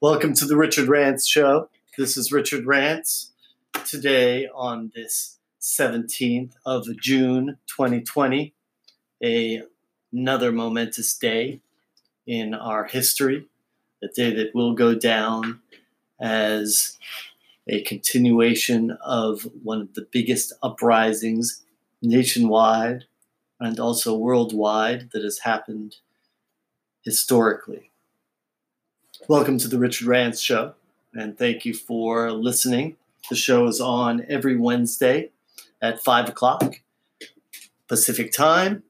Welcome to the Richard Rants Show. This is Richard Rants. Today, on this 17th of June 2020, a, another momentous day in our history, a day that will go down as a continuation of one of the biggest uprisings nationwide and also worldwide that has happened historically. Welcome to the Richard Rants Show, and thank you for listening. The show is on every Wednesday at 5 o'clock Pacific Time,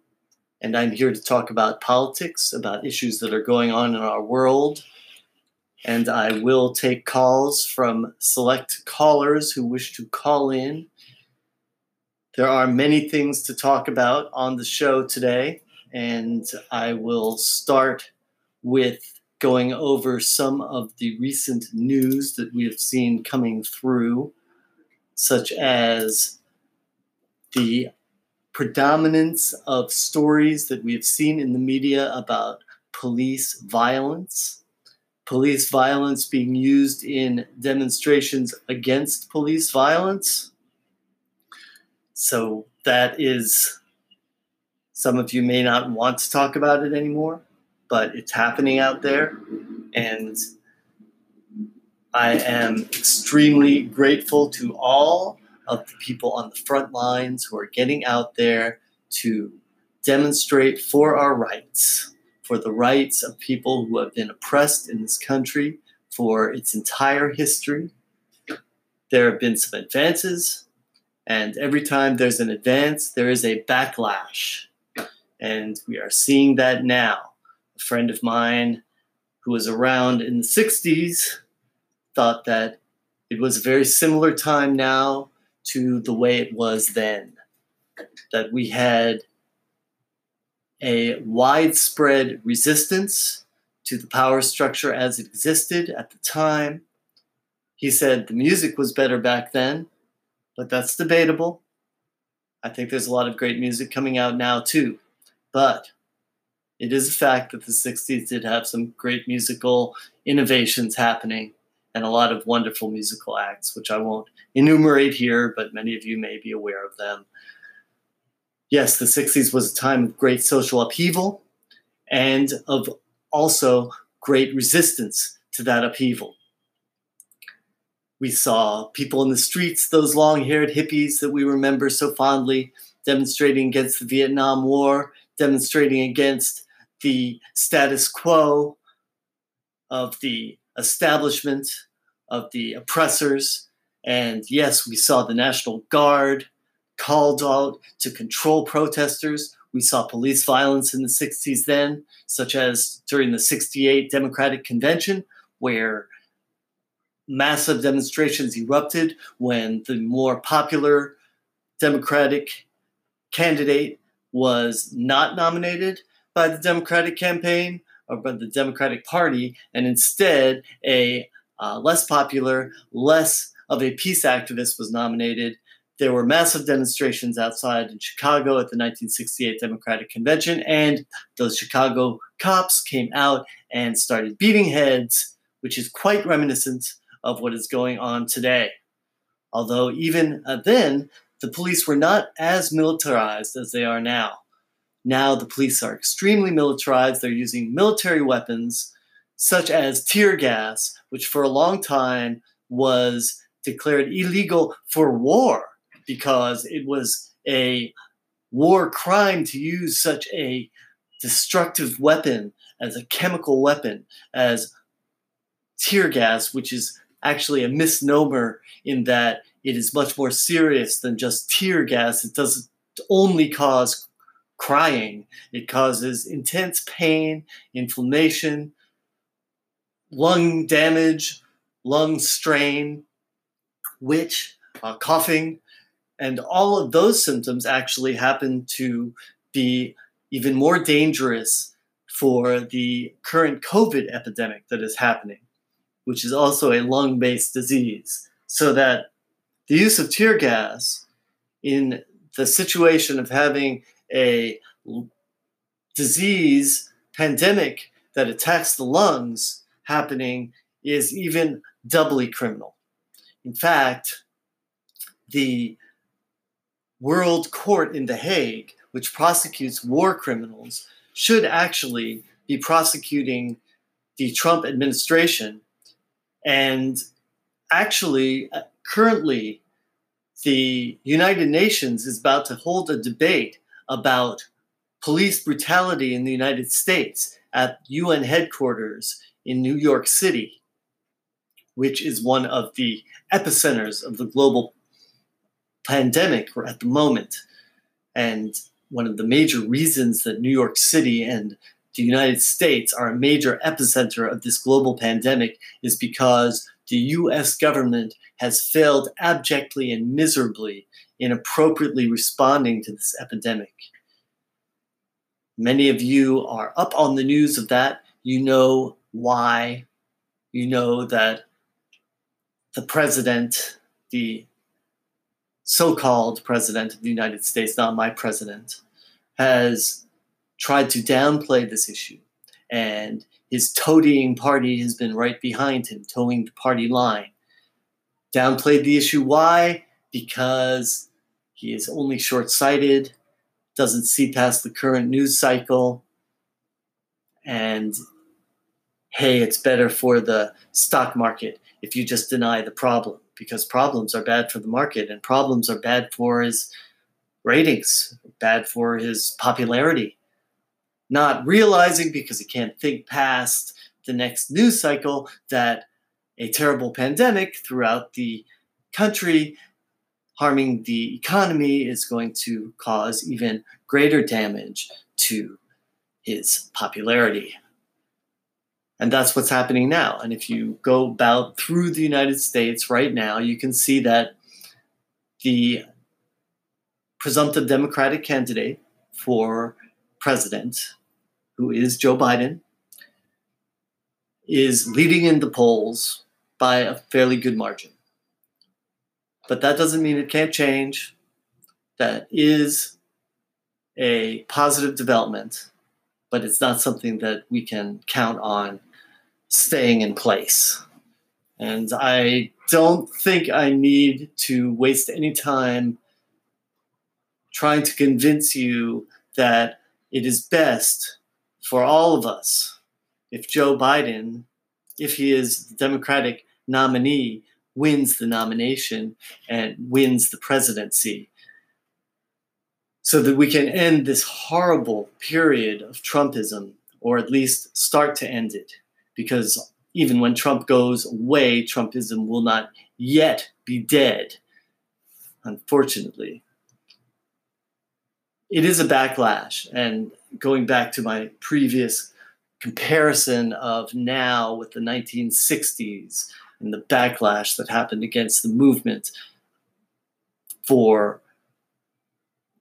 and I'm here to talk about politics, about issues that are going on in our world. And I will take calls from select callers who wish to call in. There are many things to talk about on the show today, and I will start with going over some of the recent news that we have seen coming through, such as the predominance of stories that we have seen in the media about police violence, police violence being used in demonstrations against police violence. So that is, some of you may not want to talk about it anymore but it's happening out there. And I am extremely grateful to all of the people on the front lines who are getting out there to demonstrate for our rights, for the rights of people who have been oppressed in this country for its entire history. There have been some advances, and every time there's an advance, there is a backlash. And we are seeing that now friend of mine who was around in the 60s thought that it was a very similar time now to the way it was then. That we had a widespread resistance to the power structure as it existed at the time. He said the music was better back then, but that's debatable. I think there's a lot of great music coming out now too. But it is a fact that the 60s did have some great musical innovations happening and a lot of wonderful musical acts, which I won't enumerate here, but many of you may be aware of them. Yes, the 60s was a time of great social upheaval and of also great resistance to that upheaval. We saw people in the streets, those long haired hippies that we remember so fondly, demonstrating against the Vietnam War, demonstrating against the status quo of the establishment, of the oppressors. And yes, we saw the National Guard called out to control protesters. We saw police violence in the 60s then, such as during the 68 Democratic Convention, where massive demonstrations erupted when the more popular Democratic candidate was not nominated by the Democratic campaign or by the Democratic Party, and instead a uh, less popular, less of a peace activist was nominated. There were massive demonstrations outside in Chicago at the 1968 Democratic Convention, and those Chicago cops came out and started beating heads, which is quite reminiscent of what is going on today. Although, even uh, then, the police were not as militarized as they are now. Now the police are extremely militarized. They're using military weapons, such as tear gas, which for a long time was declared illegal for war because it was a war crime to use such a destructive weapon as a chemical weapon as tear gas, which is actually a misnomer in that it is much more serious than just tear gas. It doesn't only cause crying, it causes intense pain, inflammation, lung damage, lung strain, which, uh, coughing, and all of those symptoms actually happen to be even more dangerous for the current COVID epidemic that is happening, which is also a lung based disease. So that the use of tear gas in the situation of having a disease pandemic that attacks the lungs happening is even doubly criminal. In fact, the World Court in The Hague, which prosecutes war criminals, should actually be prosecuting the Trump administration. And actually, uh, currently, the United Nations is about to hold a debate about police brutality in the United States at UN headquarters in New York City, which is one of the epicenters of the global pandemic at the moment. And one of the major reasons that New York City and the United States are a major epicenter of this global pandemic is because the US government has failed abjectly and miserably in appropriately responding to this epidemic. Many of you are up on the news of that. You know why. You know that the president, the so called president of the United States, not my president, has tried to downplay this issue. And his toadying party has been right behind him, toeing the party line. Downplayed the issue. Why? Because he is only short sighted, doesn't see past the current news cycle, and hey, it's better for the stock market if you just deny the problem because problems are bad for the market and problems are bad for his ratings, bad for his popularity. Not realizing because he can't think past the next news cycle that a terrible pandemic throughout the country harming the economy is going to cause even greater damage to his popularity. And that's what's happening now. And if you go about through the United States right now, you can see that the presumptive Democratic candidate for president, who is Joe Biden, is leading in the polls by a fairly good margin. But that doesn't mean it can't change. That is a positive development, but it's not something that we can count on staying in place. And I don't think I need to waste any time trying to convince you that it is best for all of us if Joe Biden, if he is the Democratic nominee, wins the nomination and wins the presidency so that we can end this horrible period of Trumpism, or at least start to end it because even when Trump goes away, Trumpism will not yet be dead, unfortunately. It is a backlash. And going back to my previous comparison of now with the 1960s and the backlash that happened against the movement for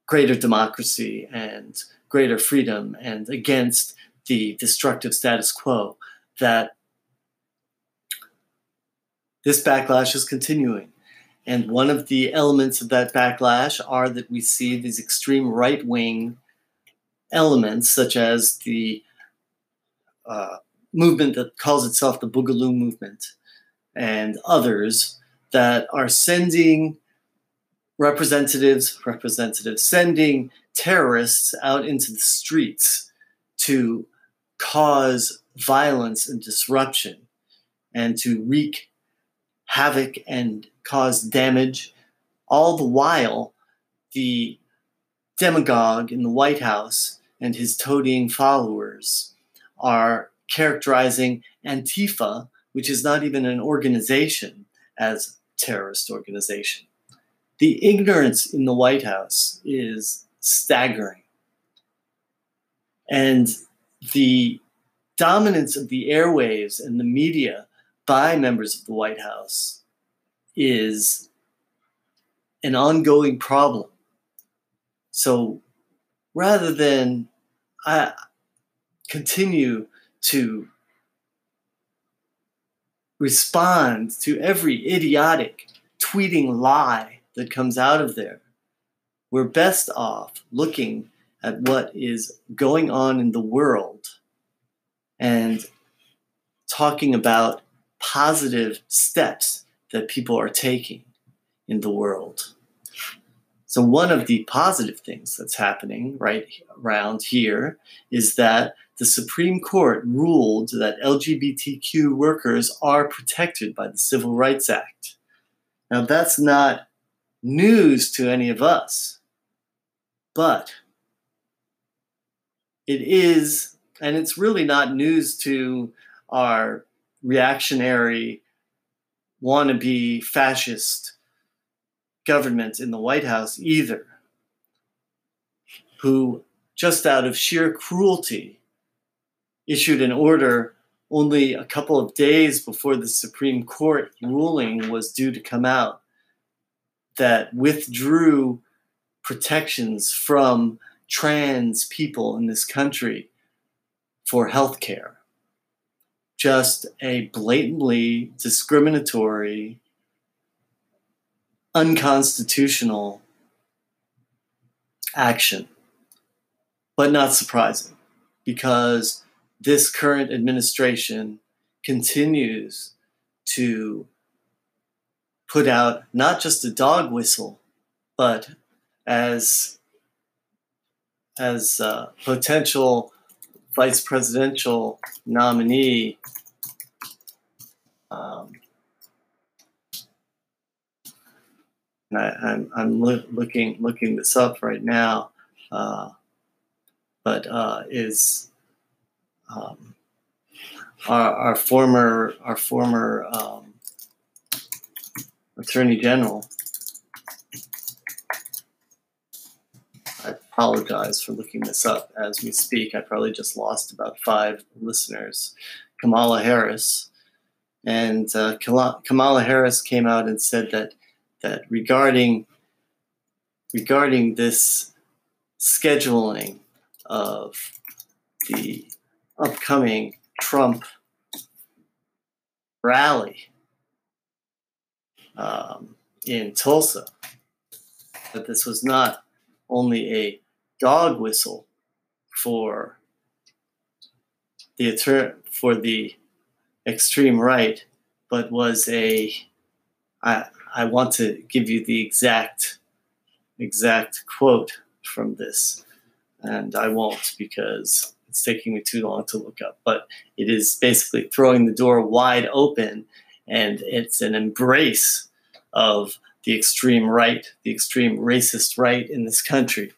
greater democracy and greater freedom and against the destructive status quo that this backlash is continuing. And one of the elements of that backlash are that we see these extreme right wing elements, such as the uh, movement that calls itself the Boogaloo movement and others that are sending representatives, representatives, sending terrorists out into the streets to cause violence and disruption and to wreak havoc and cause damage. All the while, the demagogue in the White House and his toadying followers are characterizing Antifa, which is not even an organization, as terrorist organization. The ignorance in the White House is staggering. And the dominance of the airwaves and the media by members of the White House is an ongoing problem. So rather than I continue to respond to every idiotic tweeting lie that comes out of there, we're best off looking at what is going on in the world and talking about positive steps that people are taking in the world. So, one of the positive things that's happening right around here is that the Supreme Court ruled that LGBTQ workers are protected by the Civil Rights Act. Now, that's not news to any of us, but it is, and it's really not news to our reactionary, wannabe fascist government in the White House either, who, just out of sheer cruelty, issued an order only a couple of days before the Supreme Court ruling was due to come out that withdrew protections from trans people in this country for health care. Just a blatantly discriminatory, unconstitutional action. But not surprising because this current administration continues to put out not just a dog whistle, but as as a potential vice presidential nominee. Um, I, am I'm, I'm lo- looking looking this up right now, uh, but uh, is um, our, our former our former um, attorney general. I apologize for looking this up as we speak. I probably just lost about five listeners. Kamala Harris, and uh, Kamala Harris came out and said that that regarding regarding this scheduling of the upcoming Trump rally um, in Tulsa. That this was not only a dog whistle for the for the extreme right, but was a I, I want to give you the exact exact quote from this, and I won't because it's taking me too long to look up. But it is basically throwing the door wide open, and it's an embrace of the extreme right, the extreme racist right in this country.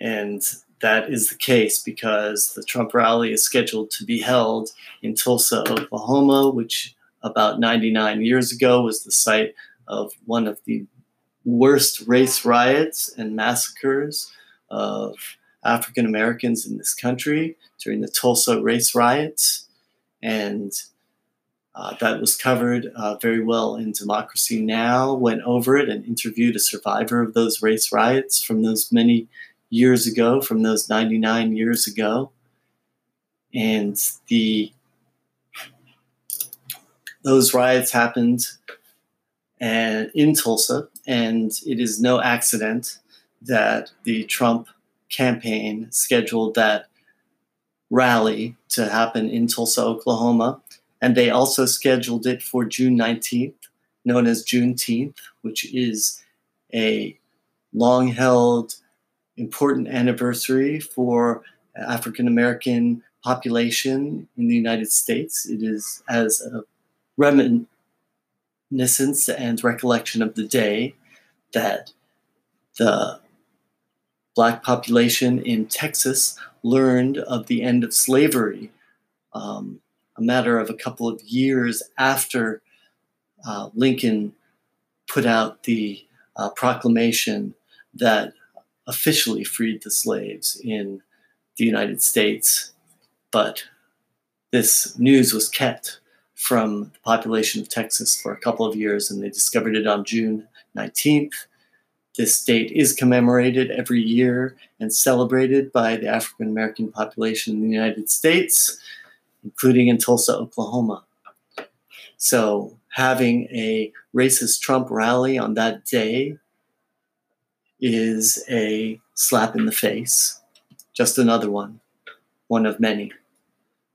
And that is the case because the Trump rally is scheduled to be held in Tulsa, Oklahoma, which about 99 years ago was the site of one of the worst race riots and massacres of African Americans in this country during the Tulsa race riots. And uh, that was covered uh, very well in Democracy Now! Went over it and interviewed a survivor of those race riots from those many years ago, from those 99 years ago. And the those riots happened and in Tulsa, and it is no accident that the Trump campaign scheduled that rally to happen in Tulsa, Oklahoma, and they also scheduled it for June 19th, known as Juneteenth, which is a long held important anniversary for African American population in the United States. It is as a reminiscence and recollection of the day that the black population in Texas learned of the end of slavery, um, a matter of a couple of years after uh, Lincoln put out the uh, proclamation that officially freed the slaves in the United States, but this news was kept from the population of Texas for a couple of years, and they discovered it on June 19th. This date is commemorated every year and celebrated by the African American population in the United States, including in Tulsa, Oklahoma. So, having a racist Trump rally on that day is a slap in the face. Just another one, one of many,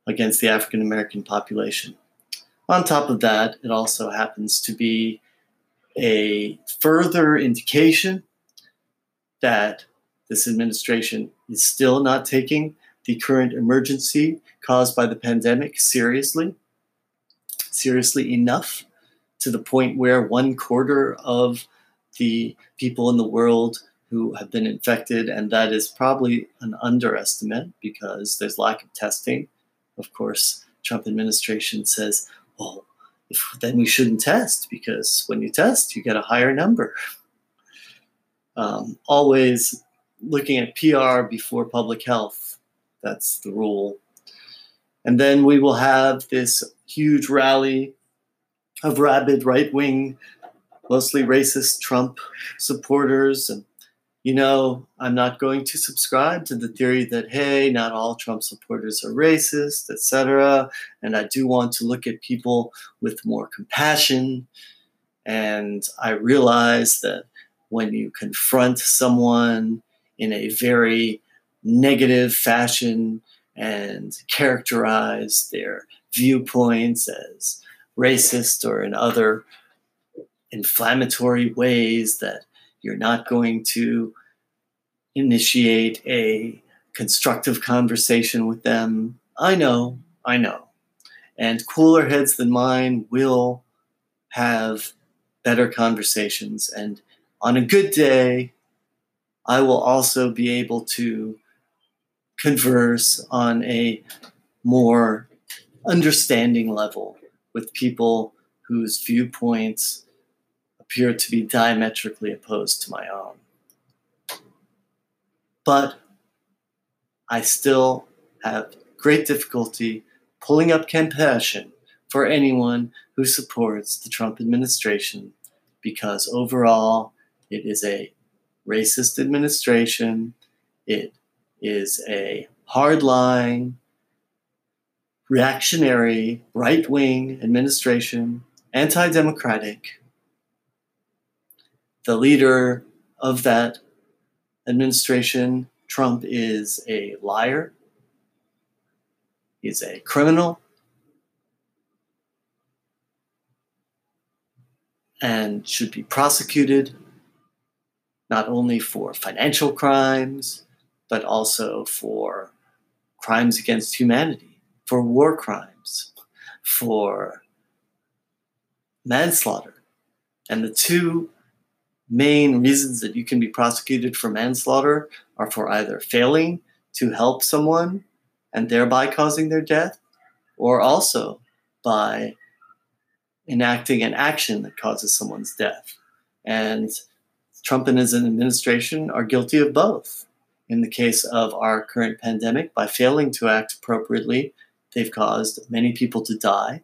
against the African American population. On top of that, it also happens to be a further indication that this administration is still not taking the current emergency caused by the pandemic seriously, seriously enough to the point where one quarter of the people in the world who have been infected, and that is probably an underestimate because there's lack of testing. Of course, Trump administration says, well, then we shouldn't test because when you test, you get a higher number. Um, always looking at PR before public health. That's the rule. And then we will have this huge rally of rabid right wing, mostly racist Trump supporters and you know, I'm not going to subscribe to the theory that, hey, not all Trump supporters are racist, etc. And I do want to look at people with more compassion. And I realize that when you confront someone in a very negative fashion and characterize their viewpoints as racist or in other inflammatory ways that you're not going to initiate a constructive conversation with them. I know, I know. And cooler heads than mine will have better conversations. And on a good day, I will also be able to converse on a more understanding level with people whose viewpoints appear to be diametrically opposed to my own. But I still have great difficulty pulling up compassion for anyone who supports the Trump administration because overall it is a racist administration. It is a hardline, reactionary, right wing administration, anti democratic, the leader of that administration, Trump, is a liar, he's a criminal, and should be prosecuted not only for financial crimes, but also for crimes against humanity, for war crimes, for manslaughter. And the two main reasons that you can be prosecuted for manslaughter are for either failing to help someone and thereby causing their death, or also by enacting an action that causes someone's death. And Trump and his administration are guilty of both. In the case of our current pandemic, by failing to act appropriately, they've caused many people to die.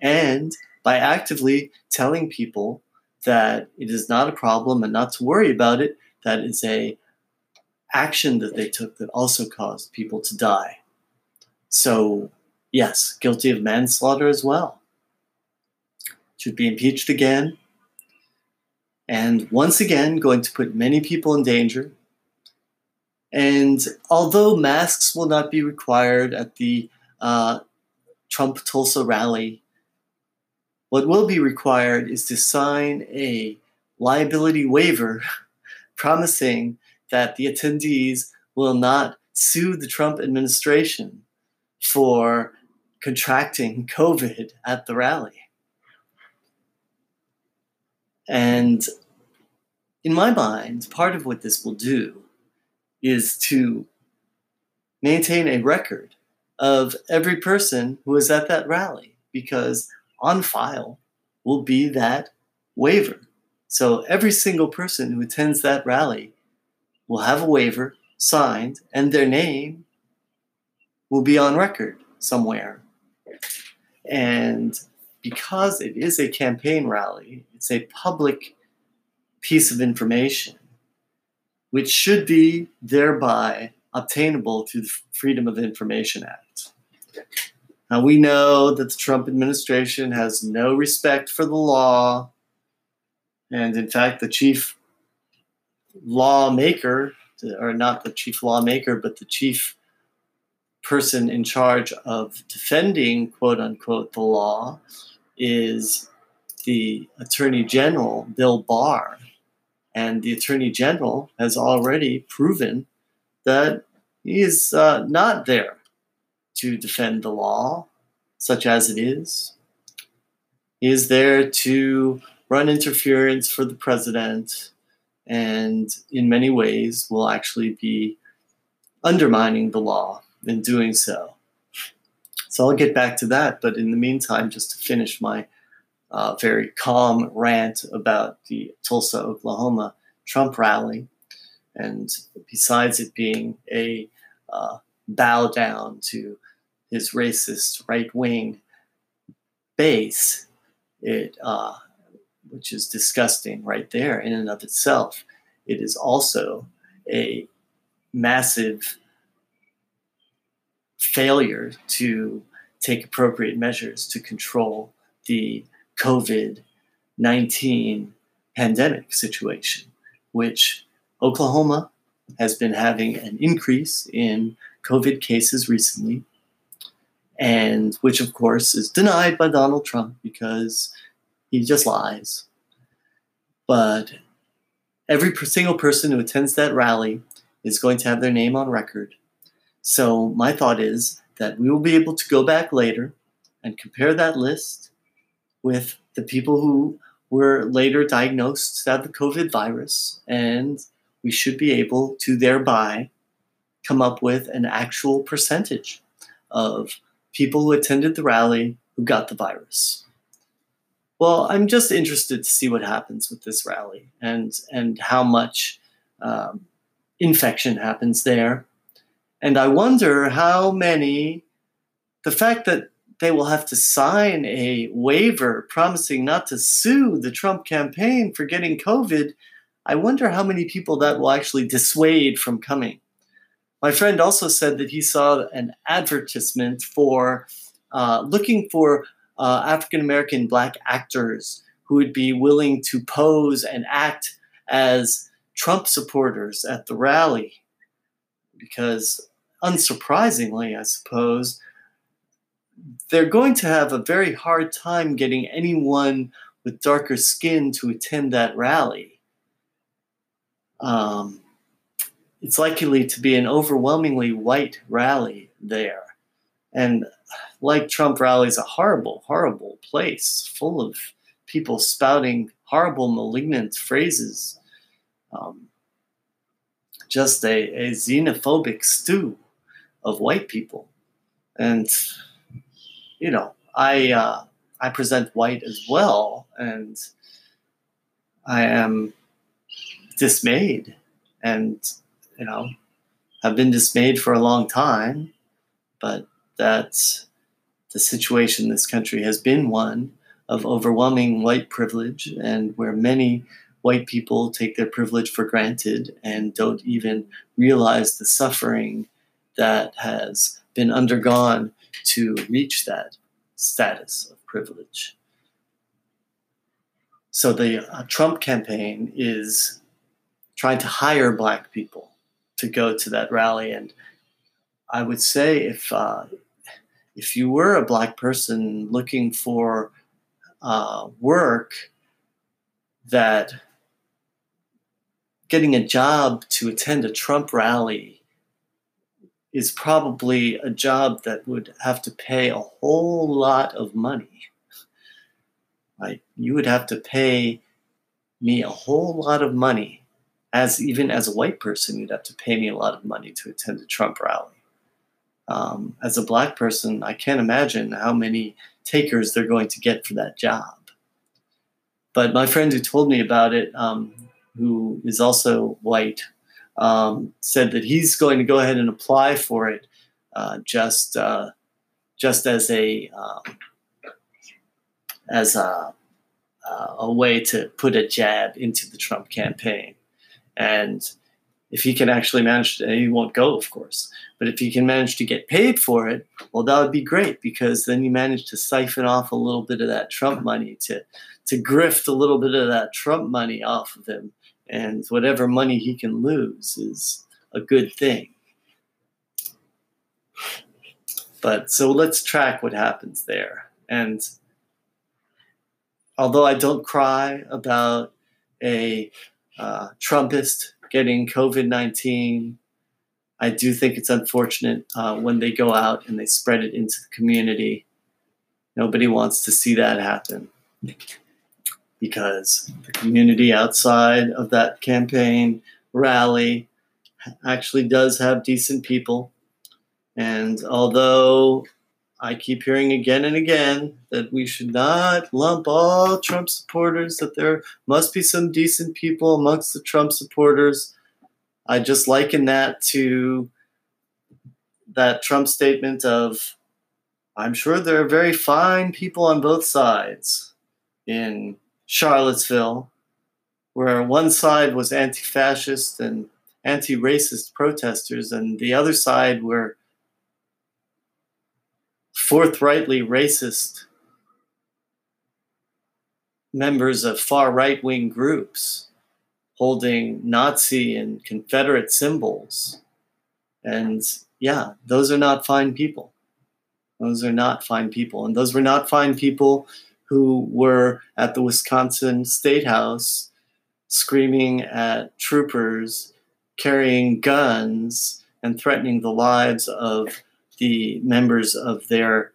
And by actively telling people that it is not a problem and not to worry about it. That is a action that they took that also caused people to die. So, yes, guilty of manslaughter as well. Should be impeached again. And once again, going to put many people in danger. And although masks will not be required at the uh, Trump Tulsa rally what will be required is to sign a liability waiver promising that the attendees will not sue the Trump administration for contracting COVID at the rally. And in my mind, part of what this will do is to maintain a record of every person who was at that rally because on file will be that waiver. So every single person who attends that rally will have a waiver signed and their name will be on record somewhere. And because it is a campaign rally, it's a public piece of information, which should be thereby obtainable through the Freedom of Information Act. Now, we know that the Trump administration has no respect for the law. And in fact, the chief lawmaker, or not the chief lawmaker, but the chief person in charge of defending, quote unquote, the law is the Attorney General, Bill Barr. And the Attorney General has already proven that he is uh, not there to defend the law, such as it is. He is there to run interference for the president, and in many ways will actually be undermining the law in doing so. So I'll get back to that, but in the meantime, just to finish my uh, very calm rant about the Tulsa, Oklahoma Trump rally, and besides it being a uh, bow down to his racist right wing base, it uh, which is disgusting right there in and of itself. It is also a massive failure to take appropriate measures to control the COVID 19 pandemic situation, which Oklahoma has been having an increase in COVID cases recently, and which, of course, is denied by Donald Trump because he just lies. But every single person who attends that rally is going to have their name on record. So, my thought is that we will be able to go back later and compare that list with the people who were later diagnosed to have the COVID virus, and we should be able to thereby come up with an actual percentage of people who attended the rally who got the virus. Well, I'm just interested to see what happens with this rally and and how much um, infection happens there, and I wonder how many. The fact that they will have to sign a waiver promising not to sue the Trump campaign for getting COVID. I wonder how many people that will actually dissuade from coming. My friend also said that he saw an advertisement for uh, looking for uh, African American black actors who would be willing to pose and act as Trump supporters at the rally. Because, unsurprisingly, I suppose, they're going to have a very hard time getting anyone with darker skin to attend that rally. Um, it's likely to be an overwhelmingly white rally there. And like Trump rallies, a horrible, horrible place full of people spouting horrible, malignant phrases. Um, just a, a xenophobic stew of white people. And you know, I uh, I present white as well, and I am dismayed, and you know, have been dismayed for a long time, but that the situation this country has been one of overwhelming white privilege, and where many white people take their privilege for granted and don't even realize the suffering that has been undergone to reach that status of privilege. So the uh, Trump campaign is trying to hire black people to go to that rally, and I would say if uh, if you were a black person looking for uh, work, that getting a job to attend a Trump rally is probably a job that would have to pay a whole lot of money. Right? You would have to pay me a whole lot of money, as even as a white person, you'd have to pay me a lot of money to attend a Trump rally. Um, as a black person, I can't imagine how many takers they're going to get for that job. but my friend who told me about it, um, who is also white, um, said that he's going to go ahead and apply for it uh, just uh, just as a um, as a, uh, a way to put a jab into the Trump campaign. And if he can actually manage to, he won't go, of course, but if he can manage to get paid for it, well, that would be great because then you manage to siphon off a little bit of that Trump money to, to grift a little bit of that Trump money off of him. And whatever money he can lose is a good thing. But so let's track what happens there. And although I don't cry about a uh, Trumpist getting COVID 19, I do think it's unfortunate uh, when they go out and they spread it into the community. Nobody wants to see that happen because the community outside of that campaign rally actually does have decent people. And although I keep hearing again and again that we should not lump all Trump supporters, that there must be some decent people amongst the Trump supporters. I just liken that to that Trump statement of, I'm sure there are very fine people on both sides in Charlottesville, where one side was anti fascist and anti racist protesters, and the other side were forthrightly racist members of far right wing groups holding Nazi and Confederate symbols. And yeah, those are not fine people. Those are not fine people. And those were not fine people who were at the Wisconsin State House screaming at troopers carrying guns and threatening the lives of the members of their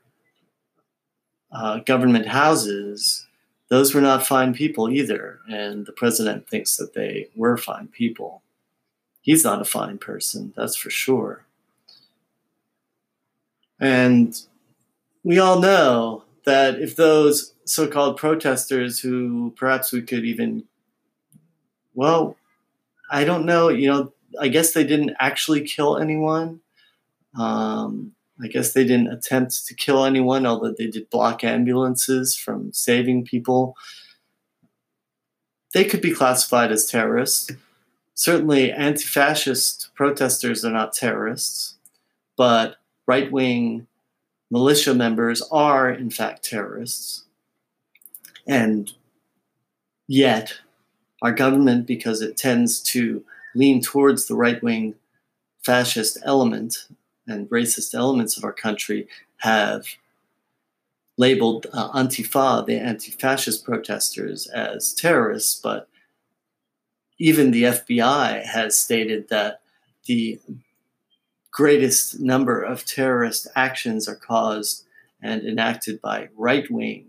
uh, government houses, those were not fine people either. And the president thinks that they were fine people. He's not a fine person, that's for sure. And we all know that if those so called protesters, who perhaps we could even, well, I don't know, you know, I guess they didn't actually kill anyone. Um, I guess they didn't attempt to kill anyone, although they did block ambulances from saving people. They could be classified as terrorists. Certainly, anti fascist protesters are not terrorists, but right wing militia members are, in fact, terrorists. And yet, our government, because it tends to lean towards the right wing fascist element, and racist elements of our country have labeled uh, Antifa, the anti fascist protesters, as terrorists, but even the FBI has stated that the greatest number of terrorist actions are caused and enacted by right wing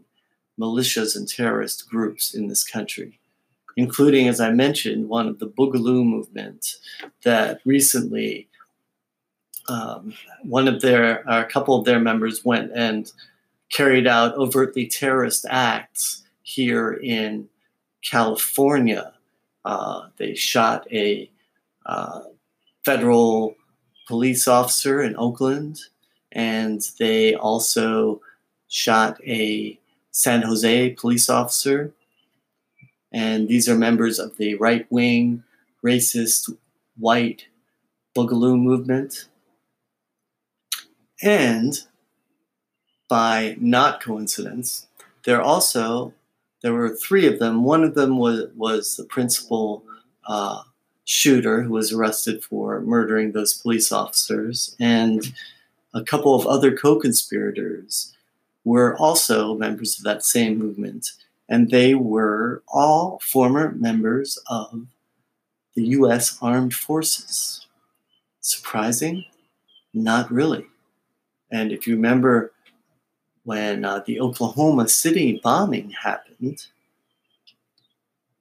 militias and terrorist groups in this country, including, as I mentioned, one of the Boogaloo movement that recently um, one of their, a couple of their members went and carried out overtly terrorist acts here in California. Uh, they shot a uh, federal police officer in Oakland, and they also shot a San Jose police officer. And these are members of the right wing, racist, white Boogaloo movement. And by not coincidence, there also there were three of them. One of them was was the principal uh, shooter who was arrested for murdering those police officers, and a couple of other co-conspirators were also members of that same movement, and they were all former members of the U.S. Armed Forces. Surprising? Not really. And if you remember when uh, the Oklahoma City bombing happened,